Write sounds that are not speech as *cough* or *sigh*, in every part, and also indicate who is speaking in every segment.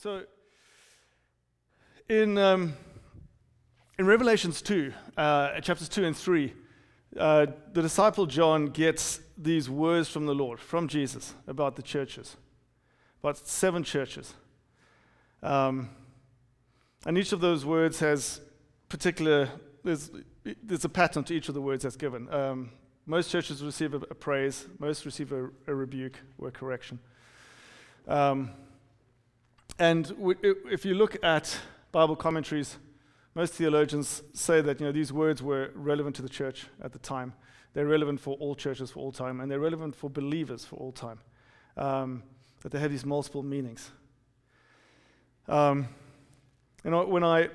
Speaker 1: So, in, um, in Revelations 2, uh, chapters 2 and 3, uh, the disciple John gets these words from the Lord, from Jesus, about the churches, about seven churches. Um, and each of those words has particular, there's, there's a pattern to each of the words that's given. Um, most churches receive a, a praise, most receive a, a, rebuke or a correction. Um, and if you look at Bible commentaries, most theologians say that you know, these words were relevant to the church at the time. They're relevant for all churches for all time, and they're relevant for believers for all time. Um, that they have these multiple meanings. Um, you know, when I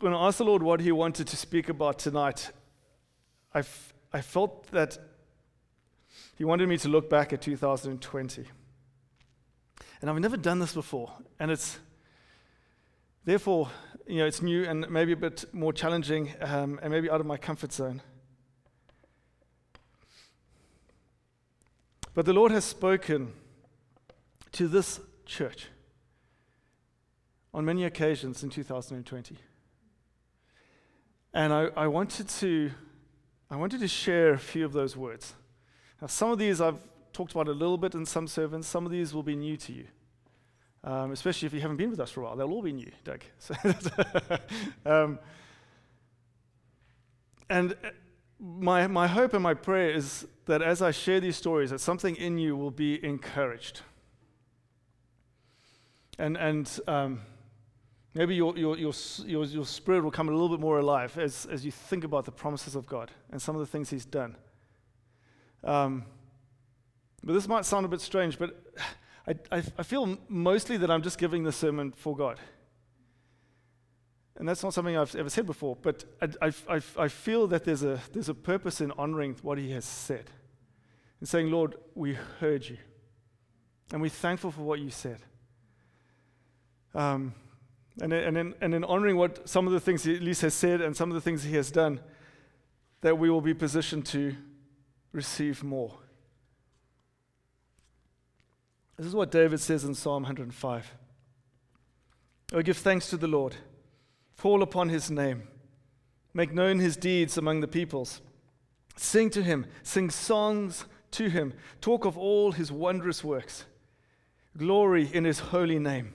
Speaker 1: when I asked the Lord what He wanted to speak about tonight, I, f- I felt that He wanted me to look back at 2020. And I've never done this before. And it's, therefore, you know, it's new and maybe a bit more challenging um, and maybe out of my comfort zone. But the Lord has spoken to this church on many occasions in 2020. And I, I, wanted to, I wanted to share a few of those words. Now, some of these I've talked about a little bit in some sermons. Some of these will be new to you, um, especially if you haven't been with us for a while. They'll all be new, Doug. *laughs* Um, and uh, my, my hope and my prayer is that as I share these stories, that something in you will be encouraged. And, and um, maybe your, your, your, your, your spirit will come a little bit more alive as, as you think about the promises of God and some of the things He's done. Um, but this might sound a bit strange, but I, I, I feel mostly that I'm just giving the sermon for God. And that's not something I've ever said before, but I, I, I, feel that there's a, there's a purpose in honoring what he has said. And saying, Lord, we heard you. And we're thankful for what you said. Um, and, and, in, and in honoring what some of the things he at least has said and some of the things he has done, that we will be positioned to receive more. This is what David says in Psalm 105. Oh, give thanks to the Lord, call upon his name, make known his deeds among the peoples. Sing to him, sing songs to him, talk of all his wondrous works. Glory in his holy name.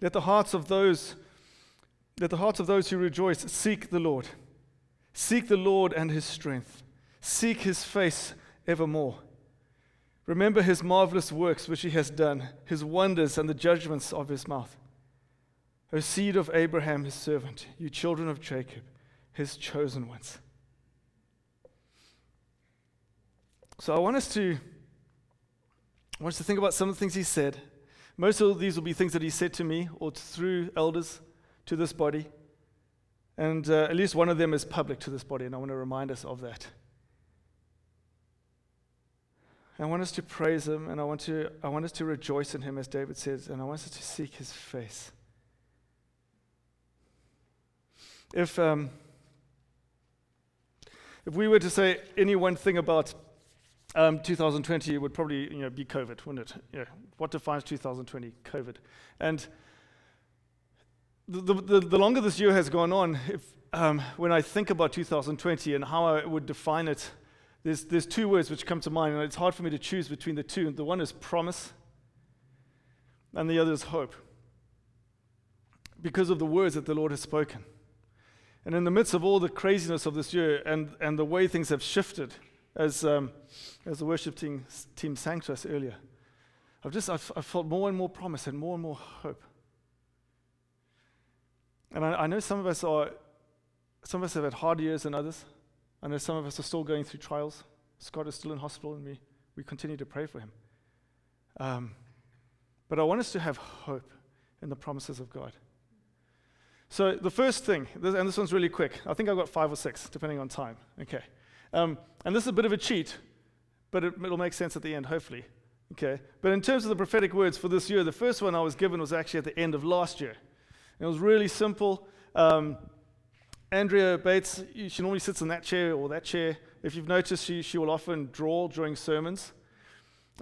Speaker 1: Let the hearts of those let the hearts of those who rejoice seek the Lord. Seek the Lord and his strength. Seek his face evermore. Remember his marvelous works which he has done, his wonders and the judgments of his mouth. O seed of Abraham, his servant, you children of Jacob, his chosen ones. So I want us to I want us to think about some of the things he said. Most of these will be things that he said to me or through elders to this body. And uh, at least one of them is public to this body, and I want to remind us of that. I want us to praise him and I want, to, I want us to rejoice in him, as David says, and I want us to seek his face. If, um, if we were to say any one thing about um, 2020, it would probably you know, be COVID, wouldn't it? Yeah. What defines 2020? COVID. And the, the, the longer this year has gone on, if, um, when I think about 2020 and how I would define it, there's, there's two words which come to mind, and it's hard for me to choose between the two. The one is promise, and the other is hope, because of the words that the Lord has spoken. And in the midst of all the craziness of this year and, and the way things have shifted, as, um, as the worship team, team sang to us earlier, I've just I've, I've felt more and more promise and more and more hope. And I, I know some of us are, some of us have had harder years than others. I know some of us are still going through trials. Scott is still in hospital, and we, we continue to pray for him. Um, but I want us to have hope in the promises of God. So, the first thing, and this one's really quick. I think I've got five or six, depending on time. Okay. Um, and this is a bit of a cheat, but it, will make sense at the end, hopefully. Okay. But in terms of the prophetic words for this year, the first one I was given was actually at the end of last year. It was really simple. Um, Andrea Bates, she normally sits in that chair or that chair. If you've noticed, she, she will often draw during sermons.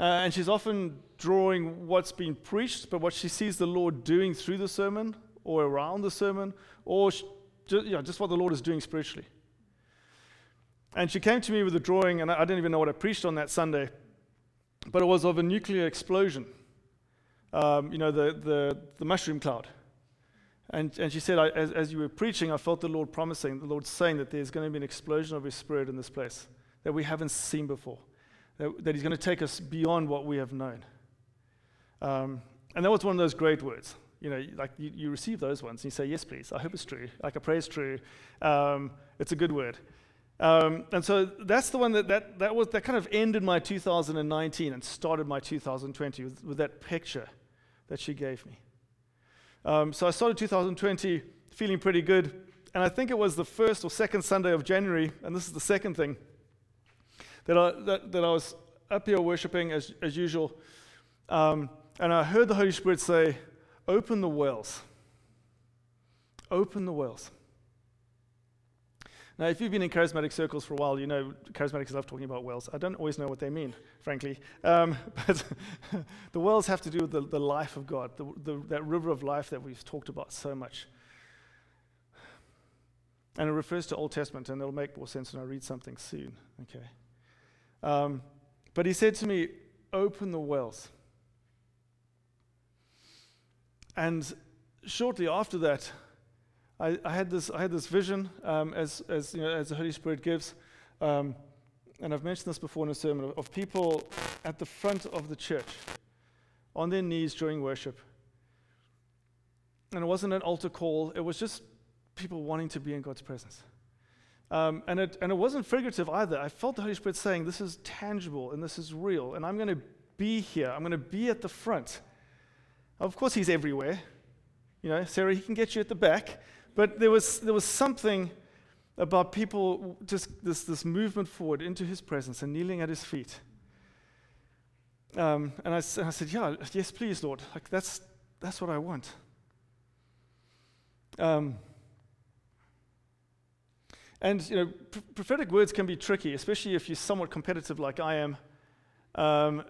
Speaker 1: Uh, and she's often drawing what's been preached, but what she sees the Lord doing through the sermon or around the sermon, or she, just, you know, just what the Lord is doing spiritually. And she came to me with a drawing, and I, I didn't even know what I preached on that Sunday, but it was of a nuclear explosion. Um, you know, the, the, the mushroom cloud. And, and she said, as, as you were preaching, I felt the Lord promising, the Lord saying that there's going to be an explosion of His Spirit in this place that we haven't seen before, that, that He's going to take us beyond what we have known. Um, and that was one of those great words. You know, like you, you receive those ones and you say, Yes, please. I hope it's true. Like I pray it's true. Um, it's a good word. Um, and so that's the one that, that, that, was, that kind of ended my 2019 and started my 2020 with, with that picture that she gave me. Um, so I started 2020 feeling pretty good. And I think it was the first or second Sunday of January, and this is the second thing, that I, that, that I was up here worshiping as, as usual. Um, and I heard the Holy Spirit say, Open the wells. Open the wells. Now, if you've been in charismatic circles for a while, you know charismatics love talking about wells. I don't always know what they mean, frankly. Um, *laughs* but *laughs* the wells have to do with the, the life of God, the, the, that river of life that we've talked about so much. And it refers to Old Testament, and it'll make more sense when I read something soon. Okay. Um, but he said to me, Open the wells. And shortly after that, I, I, had this, I had this vision um, as, as, you know, as the Holy Spirit gives. Um, and I've mentioned this before in a sermon of, of people at the front of the church on their knees during worship. And it wasn't an altar call, it was just people wanting to be in God's presence. Um, and, it, and it wasn't figurative either. I felt the Holy Spirit saying, This is tangible and this is real, and I'm going to be here. I'm going to be at the front. Of course, He's everywhere. You know, Sarah, He can get you at the back. But there was, there was something about people, just this, this movement forward into his presence and kneeling at his feet. Um, and I, I, said, Yeah, yes, please, Lord. Like, that's, that's what I want. Um, and, you know, pr- prophetic words can be tricky, especially if you're somewhat competitive like I am. Um,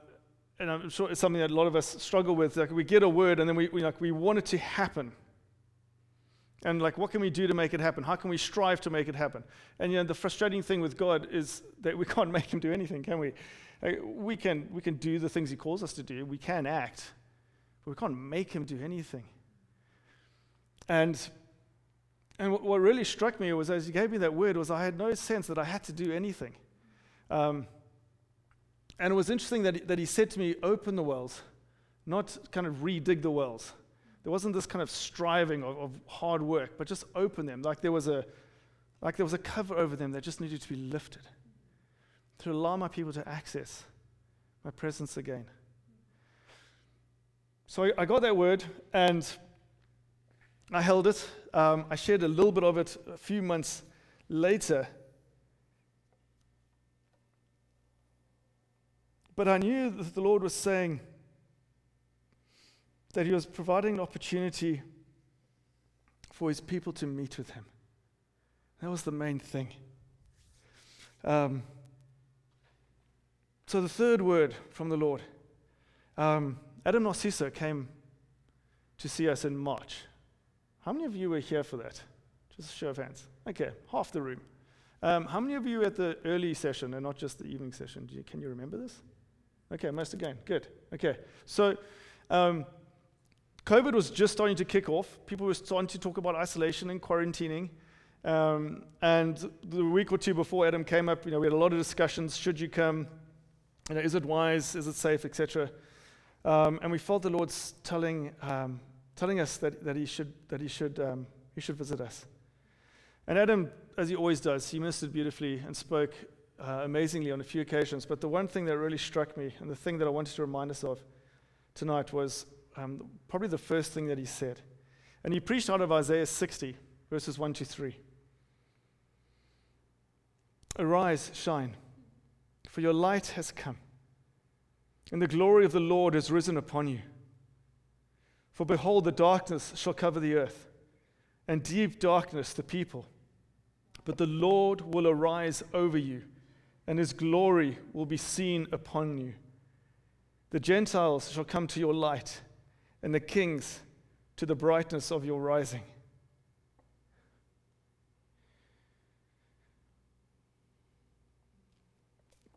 Speaker 1: and I'm sure it's something that a lot of us struggle with. Like, we get a word and then we, we, like, we want it to happen. And like, what can we do to make it happen? How can we strive to make it happen? And you know, the frustrating thing with God is that we *laughs* can't make him do anything, can we? Like, we can we can do the things he calls us to do. We can act, but we can't make him do anything. And and what, really struck me was as he gave me that word was I had no sense that I had to do anything. Um, and it was interesting that that he said to me, "Open the wells, not kind of redig the wells." There wasn't this kind of striving of, of hard work, but just open them. Like there was a like there was a cover over them that just needed to be lifted to allow my people to access my presence again. So I, I got that word and I held it. Um, I shared a little bit of it a few months later. But I knew that the Lord was saying, that he was providing an opportunity for his people to meet with him. That was the main thing. Um, so, the third word from the Lord um, Adam Narciso came to see us in March. How many of you were here for that? Just a show of hands. Okay, half the room. Um, how many of you at the early session and not just the evening session? You, can you remember this? Okay, most again. Good. Okay, so um, COVID was just starting to kick off. People were starting to talk about isolation and quarantining. Um, and the week or two before Adam came up, you know, we had a lot of discussions. Should you come? You know, is it wise? Is it safe? Etc. Um, and we felt the Lord's telling, um, telling us that, that he should, that he should, um, he should visit us. And Adam, as he always does, he ministered beautifully and spoke uh, amazingly on a few occasions. But the one thing that really struck me, and the thing that I wanted to remind us of tonight, was um, probably the first thing that he said. And he preached out of Isaiah 60, verses 1 to 3. Arise, shine, for your light has come, and the glory of the Lord has risen upon you. For behold, the darkness shall cover the earth, and deep darkness the people. But the Lord will arise over you, and his glory will be seen upon you. The Gentiles shall come to your light, and the kings to the brightness of your rising.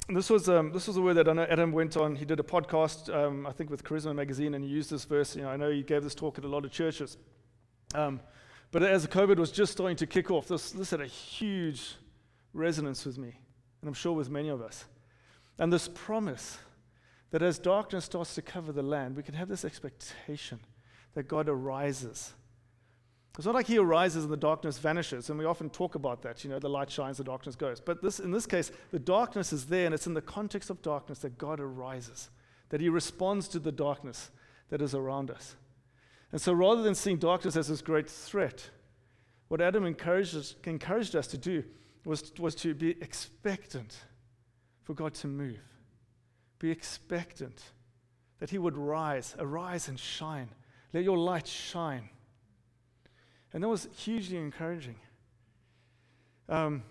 Speaker 1: this was um, this was a word that I know Adam went on. He did a podcast, um, I think, with Charisma Magazine, and he used this verse. You know, I know he gave this talk at a lot of churches. Um, but as COVID was just starting to kick off, this this had a huge resonance with me, and I'm sure with many of us. And this promise that as darkness starts to cover the land, we can have this expectation that God arises it's not like he arises and the darkness vanishes, and we often talk about that. You know, the light shines, the darkness goes. But this, in this case, the darkness is there, and it's in the context of darkness that God arises, that he responds to the darkness that is around us. And so rather than seeing darkness as this great threat, what Adam encouraged us, encouraged us to do was, was to be expectant for God to move. Be expectant that he would rise, arise and shine. Let your light shine and that was hugely encouraging. Um,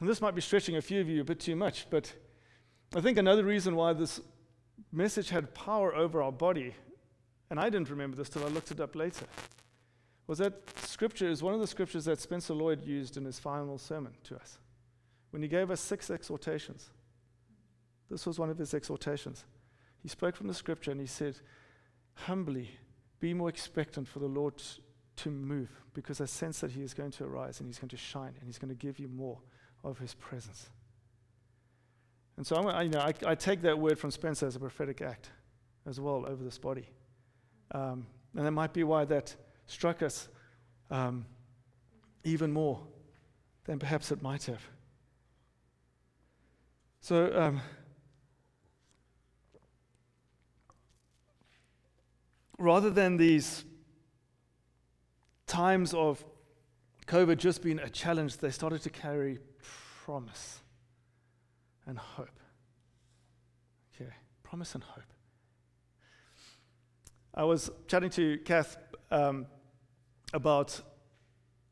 Speaker 1: and this might be stretching a few of you a bit too much, but I think another reason why this message had power over our body, and I didn't remember this till I looked it up later, was that scripture is one of the scriptures that Spencer Lloyd used in his final sermon to us. When he gave us six exhortations, this was one of his exhortations. He spoke from the scripture and he said, Humbly, be more expectant for the Lord to move because I sense that He is going to arise and He's going to shine and He's going to give you more of His presence. And so I, you know, I, I take that word from Spencer as a prophetic act as well over this body. Um, and that might be why that struck us um, even more than perhaps it might have. So, um, rather than these times of COVID just being a challenge, they started to carry promise and hope. Okay, promise and hope. I was chatting to Kath um, about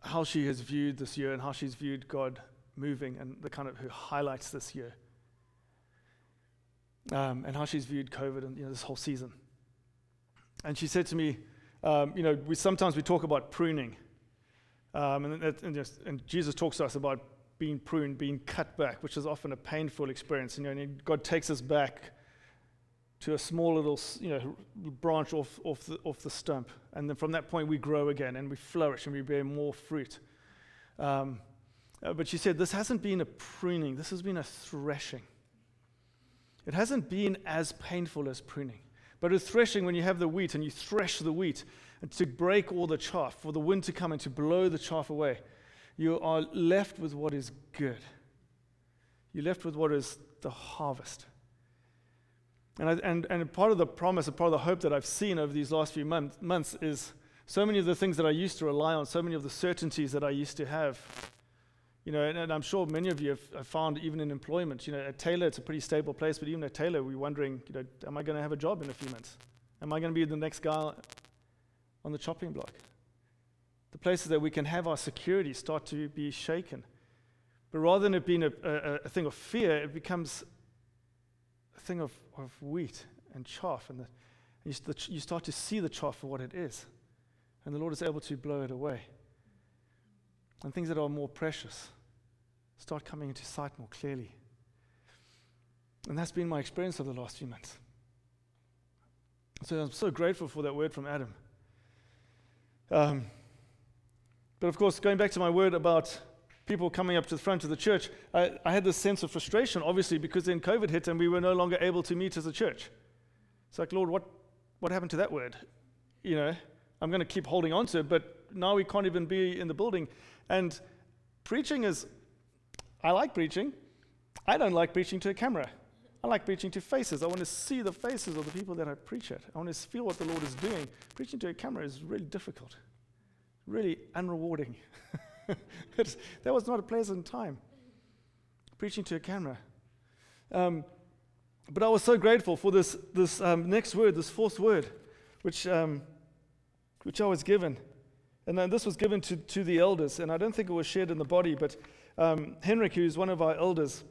Speaker 1: how she has viewed this year and how she's viewed God moving and the kind of her highlights this year. Um, and how she's viewed COVID and you know, this whole season. And she said to me, um, you know, we sometimes we talk about pruning, um, and, and, just, and, Jesus talks to us about being pruned, being cut back, which is often a painful experience. You know, and God takes us back to a small little, you know, branch off, off, the, off the stump, and then from that point we grow again and we flourish and we bear more fruit. Um, uh, but she said this hasn't been a pruning; this has been a threshing. It hasn't been as painful as pruning. But with threshing, when you have the wheat and you thresh the wheat and to break all the chaff, for the wind to come and to blow the chaff away, you are left with what is good. You're left with what is the harvest. And, I, and, and part of the promise and part of the hope that I've seen over these last few month, months is so many of the things that I used to rely on, so many of the certainties that I used to have you know, and, and I'm sure many of you have, have, found even in employment, you know, at Taylor it's a pretty stable place, but even at Taylor we're wondering, you know, am I going to have a job in a few months? Am I going to be the next guy on the chopping block? The places that we can have our security start to be shaken. But rather than it being a, a, a thing of fear, it becomes a thing of, of wheat and chaff. And, the, and you, the, you start to see the chaff for what it is. And the Lord is able to blow it away and things that are more precious start coming into sight more clearly. And that's been my experience over the last few months. So I'm so grateful for that word from Adam. Um, but of course, going back to my word about people coming up to the front of the church, I, I, had this sense of frustration, obviously, because then COVID hit and we were no longer able to meet as a church. It's like, Lord, what, what happened to that word? You know, I'm going to keep holding on to it, but now we can't even be in the building. And preaching is, I like preaching. I don't like preaching to a camera. I like preaching to faces. I want to see the faces of the people that I preach at. I want to feel what the Lord is doing. Preaching to a camera is really difficult, really unrewarding. *laughs* that was not a pleasant time, preaching to a camera. Um, but I was so grateful for this, this um, next word, this fourth word, which, um, which I was given. And then this was given to, to the elders, and I don't think it was shared in the body, but um, Henrik, who's one of our elders,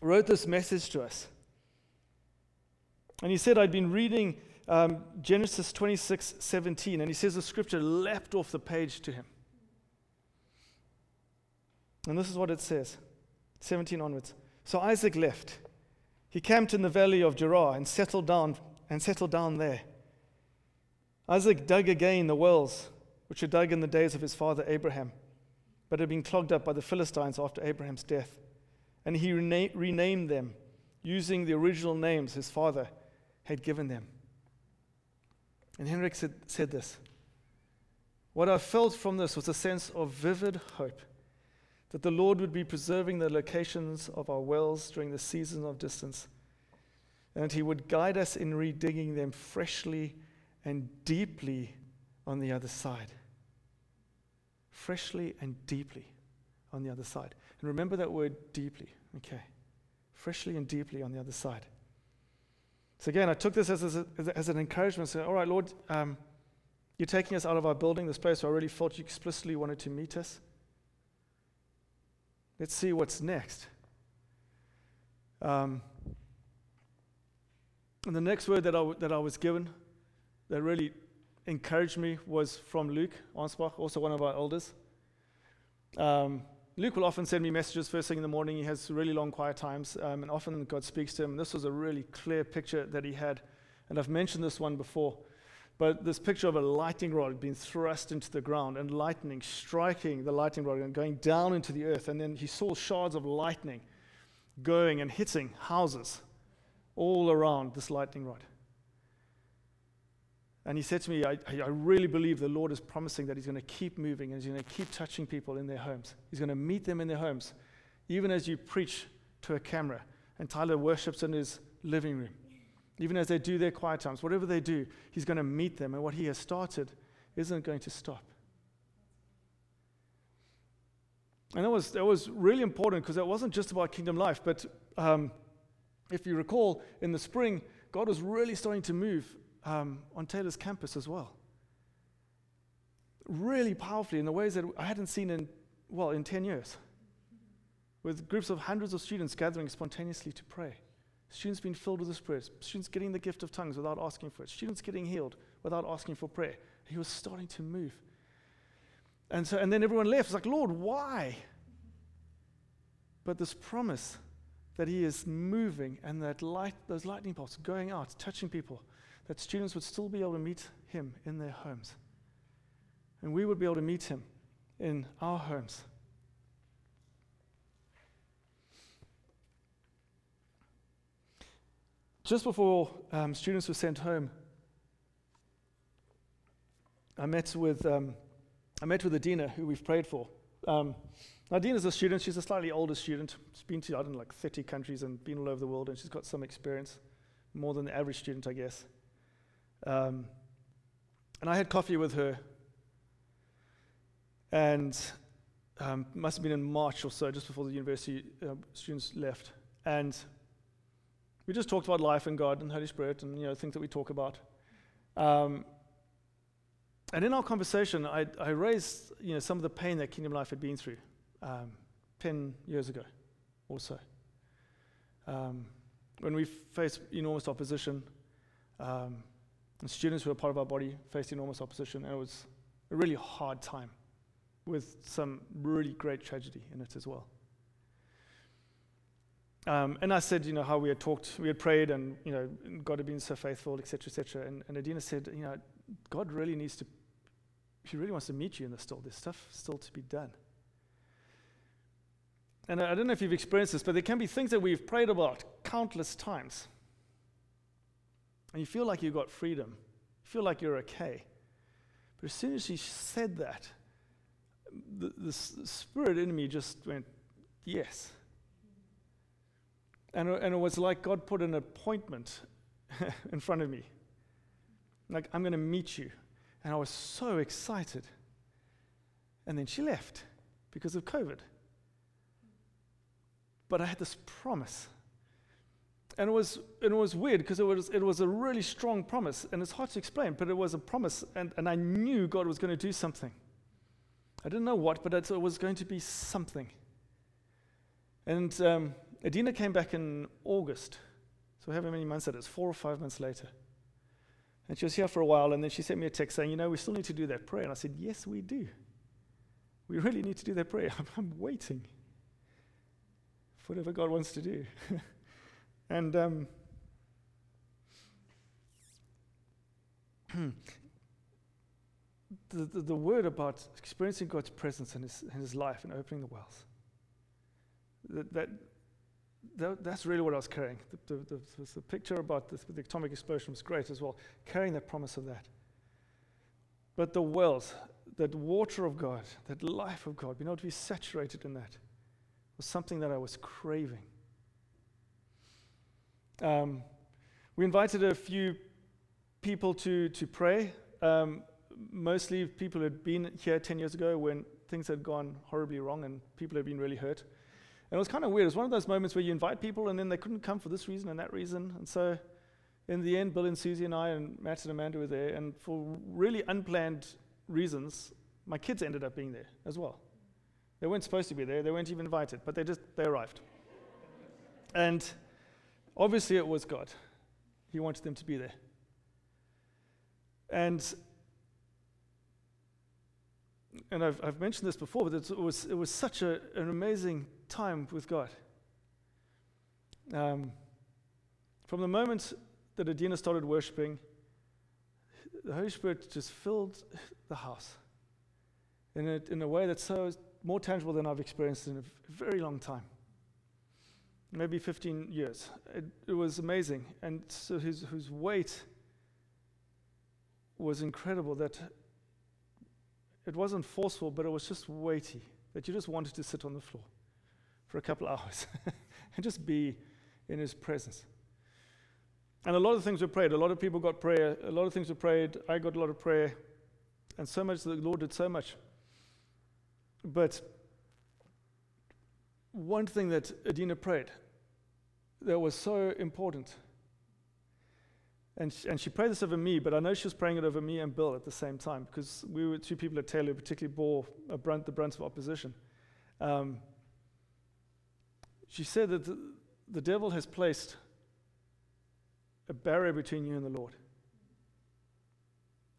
Speaker 1: wrote this message to us. And he said, I'd been reading um, Genesis 26 17, and he says the scripture leapt off the page to him. And this is what it says 17 onwards. So Isaac left. He camped in the valley of Gerar and settled down and settled down there. Isaac dug again the wells which were dug in the days of his father Abraham, but had been clogged up by the Philistines after Abraham's death. And he rena- renamed them using the original names his father had given them. And Henrik said, said this What I felt from this was a sense of vivid hope that the Lord would be preserving the locations of our wells during the season of distance, and that He would guide us in redigging them freshly and deeply on the other side. Freshly and deeply on the other side. And remember that word deeply, okay? Freshly and deeply on the other side. So again, I took this as, a, as an encouragement. Say, all right, Lord, um, you're taking us out of our building, this place where I really felt you explicitly wanted to meet us. Let's see what's next. Um, and the next word that I, w- that I was given that really encouraged me was from Luke Ansbach, also one of our elders. Um, Luke will often send me messages first thing in the morning. He has really long quiet times, um, and often God speaks to him. This was a really clear picture that he had. And I've mentioned this one before. But this picture of a lightning rod being thrust into the ground and lightning striking the lightning rod and going down into the earth. And then he saw shards of lightning going and hitting houses all around this lightning rod. And he said to me, I, I really believe the Lord is promising that he's going to keep moving and he's going to keep touching people in their homes. He's going to meet them in their homes, even as you preach to a camera. And Tyler worships in his living room even as they do their quiet times, whatever they do, He's going to meet them. And what He has started isn't going to stop. And that was, that was really important because it wasn't just about kingdom life. But um, if you recall, in the spring, God was really starting to move um, on Taylor's campus as well. Really powerfully in the ways that I hadn't seen in, well, in 10 years. With groups of hundreds of students gathering spontaneously to pray. Students being filled with the Spirit. Students getting the gift of tongues without asking for it. Students getting healed without asking for prayer. He was starting to move. And, so, and then everyone left. It's like, Lord, why? But this promise that He is moving and that light, those lightning bolts going out, touching people, that students would still be able to meet Him in their homes. And we would be able to meet Him in our homes. Just before um, students were sent home, I met with um, I met with Adina, who we've prayed for. Um, Adina's a student. She's a slightly older student. She's been to I don't know like 30 countries and been all over the world, and she's got some experience, more than the average student, I guess. Um, and I had coffee with her, and um, must have been in March or so, just before the university uh, students left, and we just talked about life and God and Holy Spirit and you know things that we talk about. Um, and in our conversation, I, I, raised you know some of the pain that Kingdom Life had been through um, ten years ago, or so. Um, when we faced enormous opposition, um, and students who were part of our body faced enormous opposition, and it was a really hard time, with some really great tragedy in it as well. Um, and I said, you know, how we had talked, we had prayed, and you know, God had been so faithful, etc., etc. And, and Adina said, you know, God really needs to, He really wants to meet you in the still. There's stuff still to be done. And I, I don't know if you've experienced this, but there can be things that we've prayed about countless times, and you feel like you've got freedom, you feel like you're okay. But as soon as she said that, the, the, spirit in me just went, yes. And, and it was like God put an appointment *laughs* in front of me. Like, I'm going to meet you. And I was so excited. And then she left because of COVID. But I had this promise. And it was, and it was weird because it was, it was a really strong promise. And it's hard to explain, but it was a promise. And, and I knew God was going to do something. I didn't know what, but it was going to be something. And um, Adina came back in August. So however many months it is, four or five months later. And she was here for a while, and then she sent me a text saying, You know, we still need to do that prayer. And I said, Yes, we do. We really need to do that prayer. I'm, *laughs* I'm waiting for whatever God wants to do. *laughs* and um, *clears throat* the, the, the, word about experiencing God's presence in his, in his life and opening the wells, that, that, that that's really what I was carrying. The, the, the picture about this, the atomic explosion was great as well, carrying that promise of that. But the wells, that water of God, that life of God, being able to be saturated in that, was something that I was craving. Um, we invited a few people to, to pray. Um, mostly people who had been here 10 years ago when things had gone horribly wrong and people had been really hurt. And it was kind of weird. It was one of those moments where you invite people and then they couldn't come for this reason and that reason. And so in the end, Bill and Susie and I and Matt and Amanda were there. And for really unplanned reasons, my kids ended up being there as well. They weren't supposed to be there. They weren't even invited, but they just they arrived. And obviously it was God. He wanted them to be there. And and I've, I've mentioned this before, but it was, it was such a, an amazing time with God. Um, from the moment that Adina started worshiping, the Holy Spirit just filled the house in a, in a way that's so more tangible than I've experienced in a very long time. Maybe 15 years. It, it was amazing. And so his, his weight was incredible that it wasn't forceful, but it was just weighty, that you just wanted to sit on the floor for a couple *laughs* hours and just be in his presence. And a lot of things were prayed. A lot of people got prayer. A lot of things were prayed. I got a lot of prayer. And so much, the Lord did so much. But one thing that Adina prayed that was so important and she, and she prayed this over me, but I know she was praying it over me and Bill at the same time because we were two people at Taylor who particularly bore brunt, the brunt of opposition. Um, she said that the, the devil has placed a barrier between you and the Lord.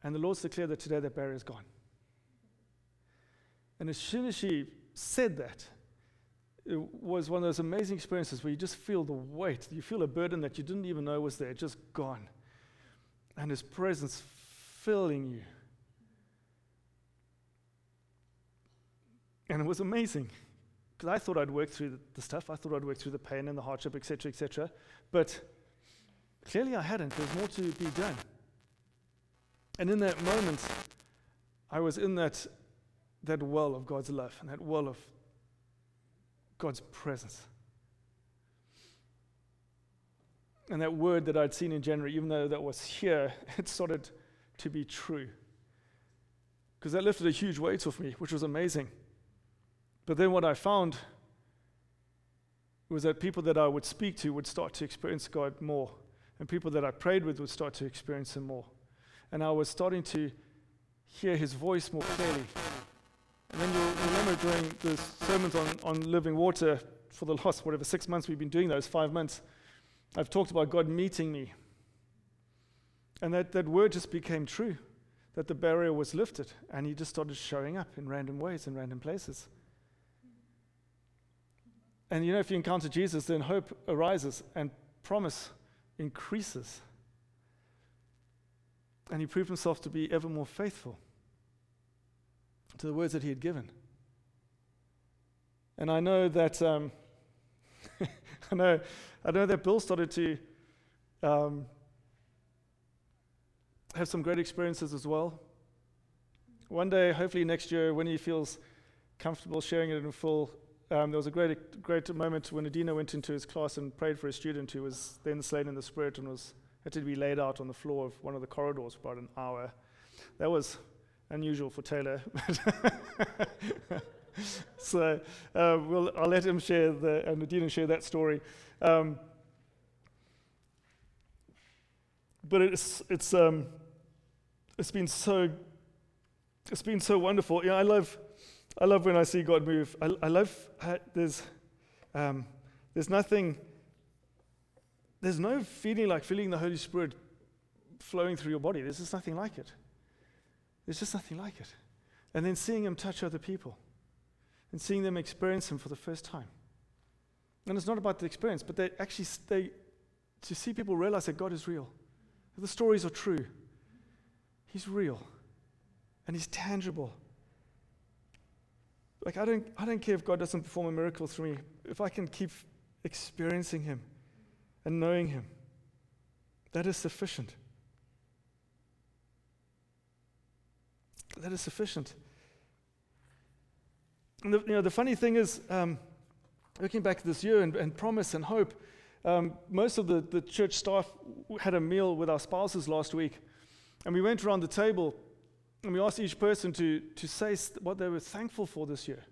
Speaker 1: And the Lord's declared that today that barrier is gone. And as soon as she said that, it was one of those amazing experiences where you just feel the weight, you feel a burden that you didn't even know was there, just gone and His presence filling you. And it was amazing because I thought I'd work through the, stuff, I thought I'd work through the pain and the hardship, etc., etc. But clearly I hadn't. There's more to be done. And in that moment, I was in that, that well of God's love and that well of God's presence. And that word that I'd seen in January, even though that was here, *laughs* it started to be true. Because that lifted a huge weight off me, which was amazing. But then what I found was that people that I would speak to would start to experience God more. And people that I prayed with would start to experience Him more. And I was starting to hear His voice more clearly. And then you'll remember during the sermons on, on living water for the last, whatever, six months we've been doing those, five months, I've talked about God meeting me. And that, that word just became true that the barrier was lifted and he just started showing up in random ways, in random places. And you know, if you encounter Jesus, then hope arises and promise increases. And he proved himself to be ever more faithful to the words that he had given. And I know that, um, *laughs* I know I know that Bill started to um, have some great experiences as well. One day, hopefully next year, when he feels comfortable sharing it in full, um, there was a great, great moment when Adina went into his class and prayed for a student who was then slain in the spirit and was had to be laid out on the floor of one of the corridors for about an hour. That was unusual for Taylor. *laughs* so uh, we'll, I'll let him share the, and Adina share that story. Um, but it's, it's, um, it's been so it's been so wonderful. Yeah, I love I love when I see God move. I, I love uh, there's um, there's nothing there's no feeling like feeling the Holy Spirit flowing through your body. There's just nothing like it. There's just nothing like it. And then seeing Him touch other people and seeing them experience Him for the first time. And it's not about the experience, but they actually they, to see people realize that God is real, that the stories are true. He's real, and He's tangible. Like I don't, I don't care if God doesn't perform a miracle through me. If I can keep experiencing Him and knowing Him, that is sufficient. That is sufficient. And the, you know, the funny thing is, um, looking back this year and, and promise and hope, um, most of the, the church staff had a meal with our spouses last week. And we went around the table and we asked each person to, to say what they were thankful for this year.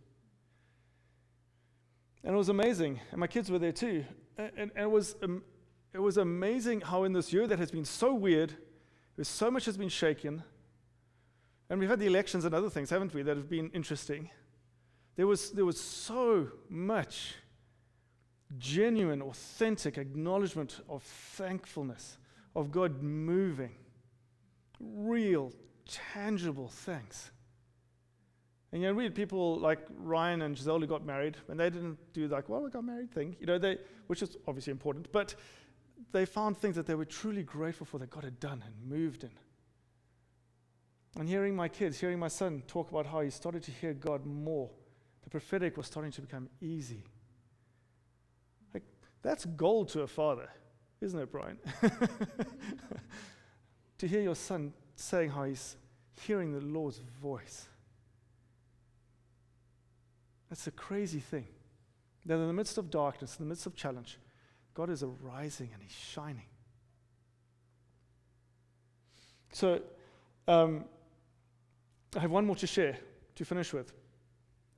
Speaker 1: And it was amazing. And my kids were there too. And, and, it, was, um, it was amazing how in this year that has been so weird, so much has been shaken, and we've had the elections and other things, haven't we, that have been interesting. There was, there was so much genuine, authentic acknowledgement of thankfulness, of God moving, real, tangible things. And you know, we had people like Ryan and Giselle who got married, and they didn't do like, well, we got married thing, you know, they, which is obviously important, but they found things that they were truly grateful for that God had done and moved in. And hearing my kids, hearing my son talk about how he started to hear God more, the prophetic was starting to become easy. Like, that's gold to a father, isn't it, Brian? *laughs* to hear your son saying how he's hearing the Lord's voice. That's a crazy thing. That in the midst of darkness, in the midst of challenge, God is arising and he's shining. So, um, I have one more to share to finish with.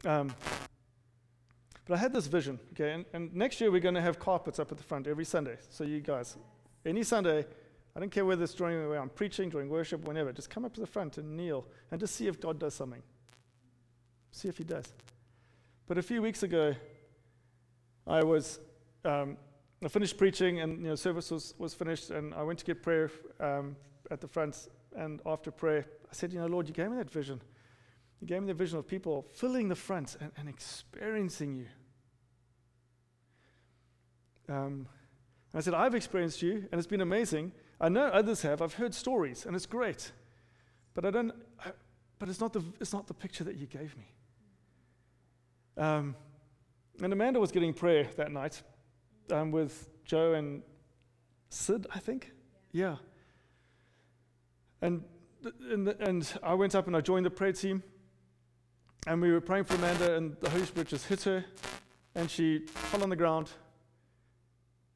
Speaker 1: Um, but I had this vision, okay, and, and next year we're going to have carpets up at the front every Sunday. So, you guys, any Sunday, I don't care whether it's during where I'm preaching, during worship, whenever, just come up to the front and kneel and just see if God does something. See if He does. But a few weeks ago, I was, um, I finished preaching and you know, service was, was finished, and I went to get prayer um, at the front. And after prayer, I said, You know, Lord, you gave me that vision. You gave me the vision of people filling the front and, and experiencing you. Um, I said, I've experienced you, and it's been amazing. I know others have. I've heard stories, and it's great. But I don't. I, but it's not the. It's not the picture that you gave me. Um, and Amanda was getting prayer that night um, with Joe and Sid, I think. Yeah. And, and, and I went up and I joined the prayer team. And we were praying for Amanda, and the Holy Spirit just hit her, and she fell on the ground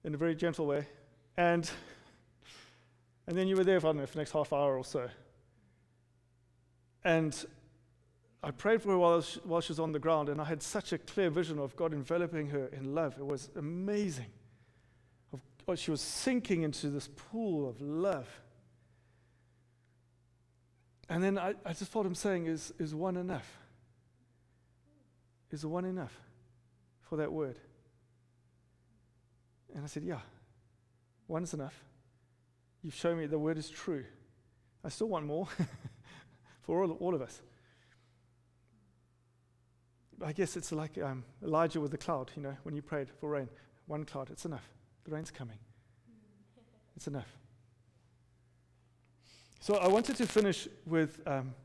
Speaker 1: in a very gentle way. And, and then you were there for, I don't know, for the next half hour or so. And I prayed for her while she, while she was on the ground, and I had such a clear vision of God enveloping her in love. It was amazing. Of, oh, she was sinking into this pool of love. And then I, I just felt him saying, is, is one enough? Is one enough for that word? And I said, Yeah, one is enough. You've shown me the word is true. I still want more *laughs* for all, all of us. I guess it's like um, Elijah with the cloud, you know, when you prayed for rain. One cloud, it's enough. The rain's coming. It's enough. So I wanted to finish with, um,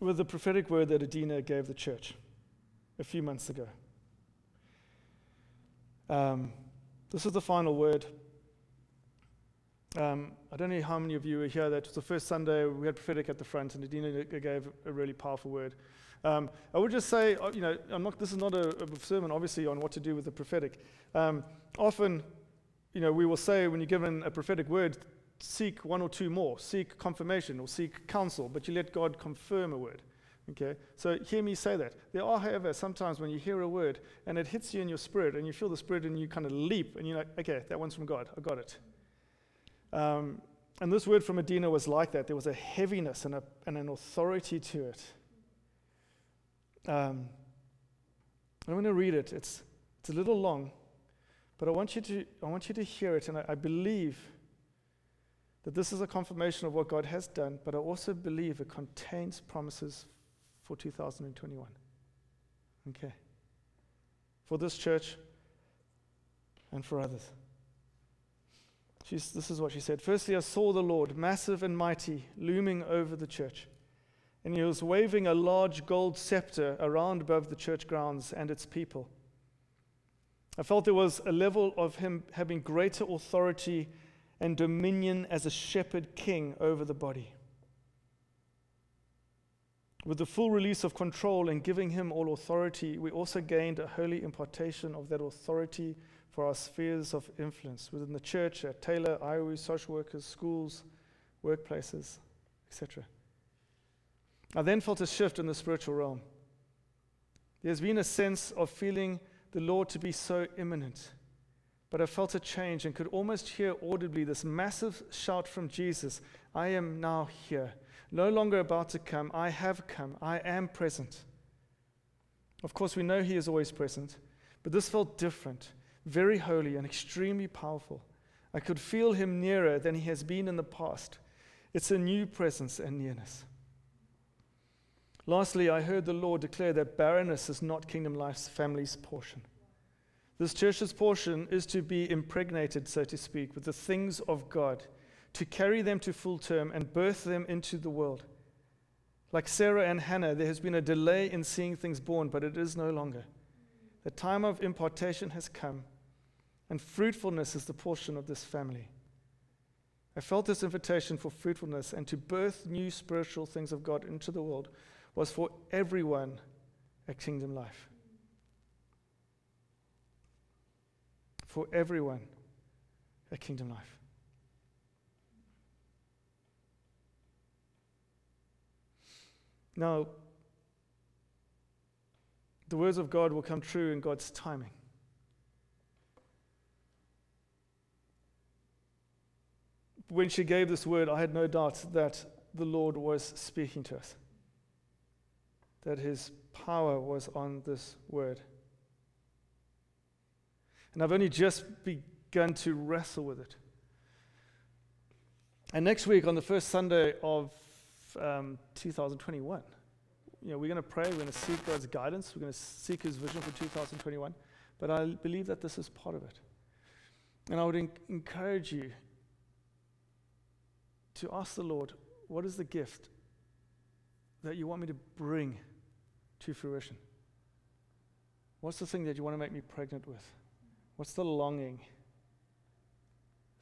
Speaker 1: with the prophetic word that Adina gave the church a few months ago. Um, this is the final word. Um, I don't know how many of you were here. That was the first Sunday we had prophetic at the front, and Adina gave a really powerful word. Um, I would just say, uh, you know, not, this is not a, a, sermon, obviously, on what to do with the prophetic. Um, often, you know, we will say when you're given a prophetic word, seek one or two more, seek confirmation or seek counsel, but you let God confirm a word. Okay? So hear me say that. There are, however, sometimes when you hear a word and it hits you in your spirit and you feel the spirit and you kind of leap and you're like, okay, that one's from God. I got it. Um, and this word from Adina was like that. There was a heaviness and, a, and an authority to it. Um, I'm going to read it. It's, it's a little long, But I want you to, I want you to hear it, and I, I believe that this is a confirmation of what God has done, but I also believe it contains promises for 2021. Okay. For this church and for others. She's, this is what she said. Firstly, I saw the Lord, massive and mighty, looming over the church. And he was waving a large gold scepter around above the church grounds and its people. I felt there was a level of him having greater authority and dominion as a shepherd king over the body. With the full release of control and giving him all authority, we also gained a holy impartation of that authority for our spheres of influence within the church, at Taylor, IOU, social workers, schools, workplaces, etc. I then felt a shift in the spiritual realm. There's been a sense of feeling the Lord to be so imminent. But I felt a change and could almost hear audibly this massive shout from Jesus I am now here, no longer about to come. I have come. I am present. Of course, we know He is always present, but this felt different, very holy, and extremely powerful. I could feel Him nearer than He has been in the past. It's a new presence and nearness. Lastly, I heard the Lord declare that barrenness is not Kingdom Life's family's portion. This church's portion is to be impregnated, so to speak, with the things of God, to carry them to full term and birth them into the world. Like Sarah and Hannah, there has been a delay in seeing things born, but it is no longer. The time of impartation has come, and fruitfulness is the portion of this family. I felt this invitation for fruitfulness and to birth new spiritual things of God into the world was for everyone at Kingdom Life. For everyone at Kingdom Life. Now, the words of God will come true in God's timing. When she gave this word, I had no doubt that the Lord was speaking to us that his power was on this word. And I've only just begun to wrestle with it. And next week, on the first Sunday of um, 2021, you know, we're going to pray, we're going to seek God's guidance, we're going to seek His vision for 2021. But I believe that this is part of it. And I would en- encourage you to ask the Lord, what is the gift that you want me to bring to fruition? What's the thing that you want to make me pregnant with? What's the longing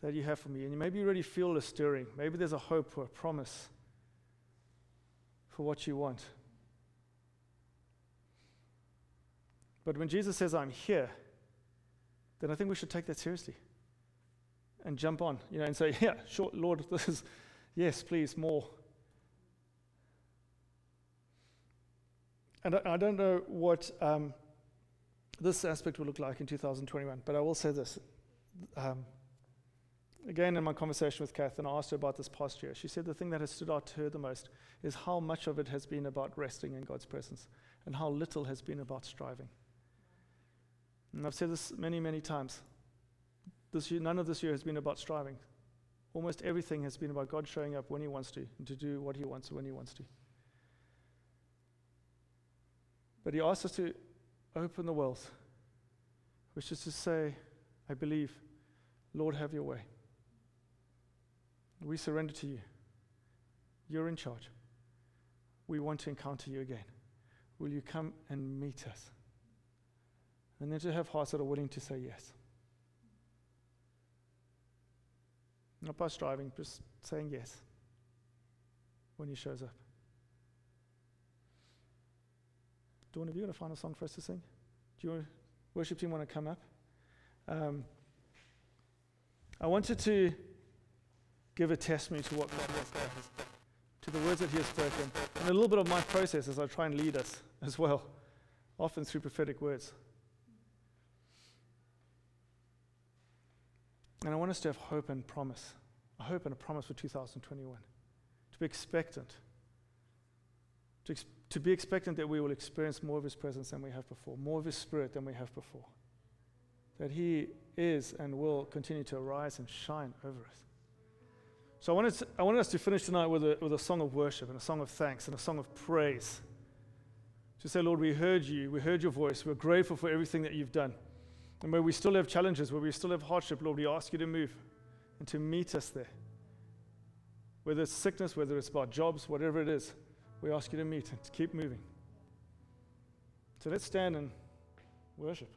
Speaker 1: that you have for me? And maybe you already feel a stirring. Maybe there's a hope or a promise for what you want. But when Jesus says, I'm here, then I think we should take that seriously and jump on, you know, and say, *laughs* Yeah, sure, Lord, *laughs* this is, yes, please, more. And I, I don't know what um, this aspect will look like in 2021, but I will say this. Um, again, in my conversation with Kath, and I asked her about this past year, she said the thing that has stood out to her the most is how much of it has been about resting in God's presence and how little has been about striving. And I've said this many, many times. This year, none of this year has been about striving. Almost everything has been about God showing up when He wants to and to do what He wants when He wants to. But he asks us to open the wells, which is to say, I believe, Lord, have your way. We surrender to you. You're in charge. We want to encounter you again. Will you come and meet us? And then to have hearts that are willing to say yes. Not by striving, just saying yes when he shows up. Dawn, have you got a final song for us to sing? Do you worship team want to come up? Um, I wanted to give a testimony to what God has done, to the words that He has spoken, and a little bit of my process as I try and lead us as well, often through prophetic words. And I want us to have hope and promise, a hope and a promise for 2021, to be expectant, to, ex- to be expectant that we will experience more of His presence than we have before, more of His Spirit than we have before. that He is and will continue to arise and shine over us. So I wanted, to, I wanted us to finish tonight with a, with a song of worship and a song of thanks and a song of praise. To say, Lord, we heard you, we heard your voice, we're grateful for everything that you've done. And where we still have challenges, where we still have hardship, Lord, we ask you to move and to meet us there. Whether it's sickness, whether it's about jobs, whatever it is, we ask you to meet and to keep moving. So let's stand and worship.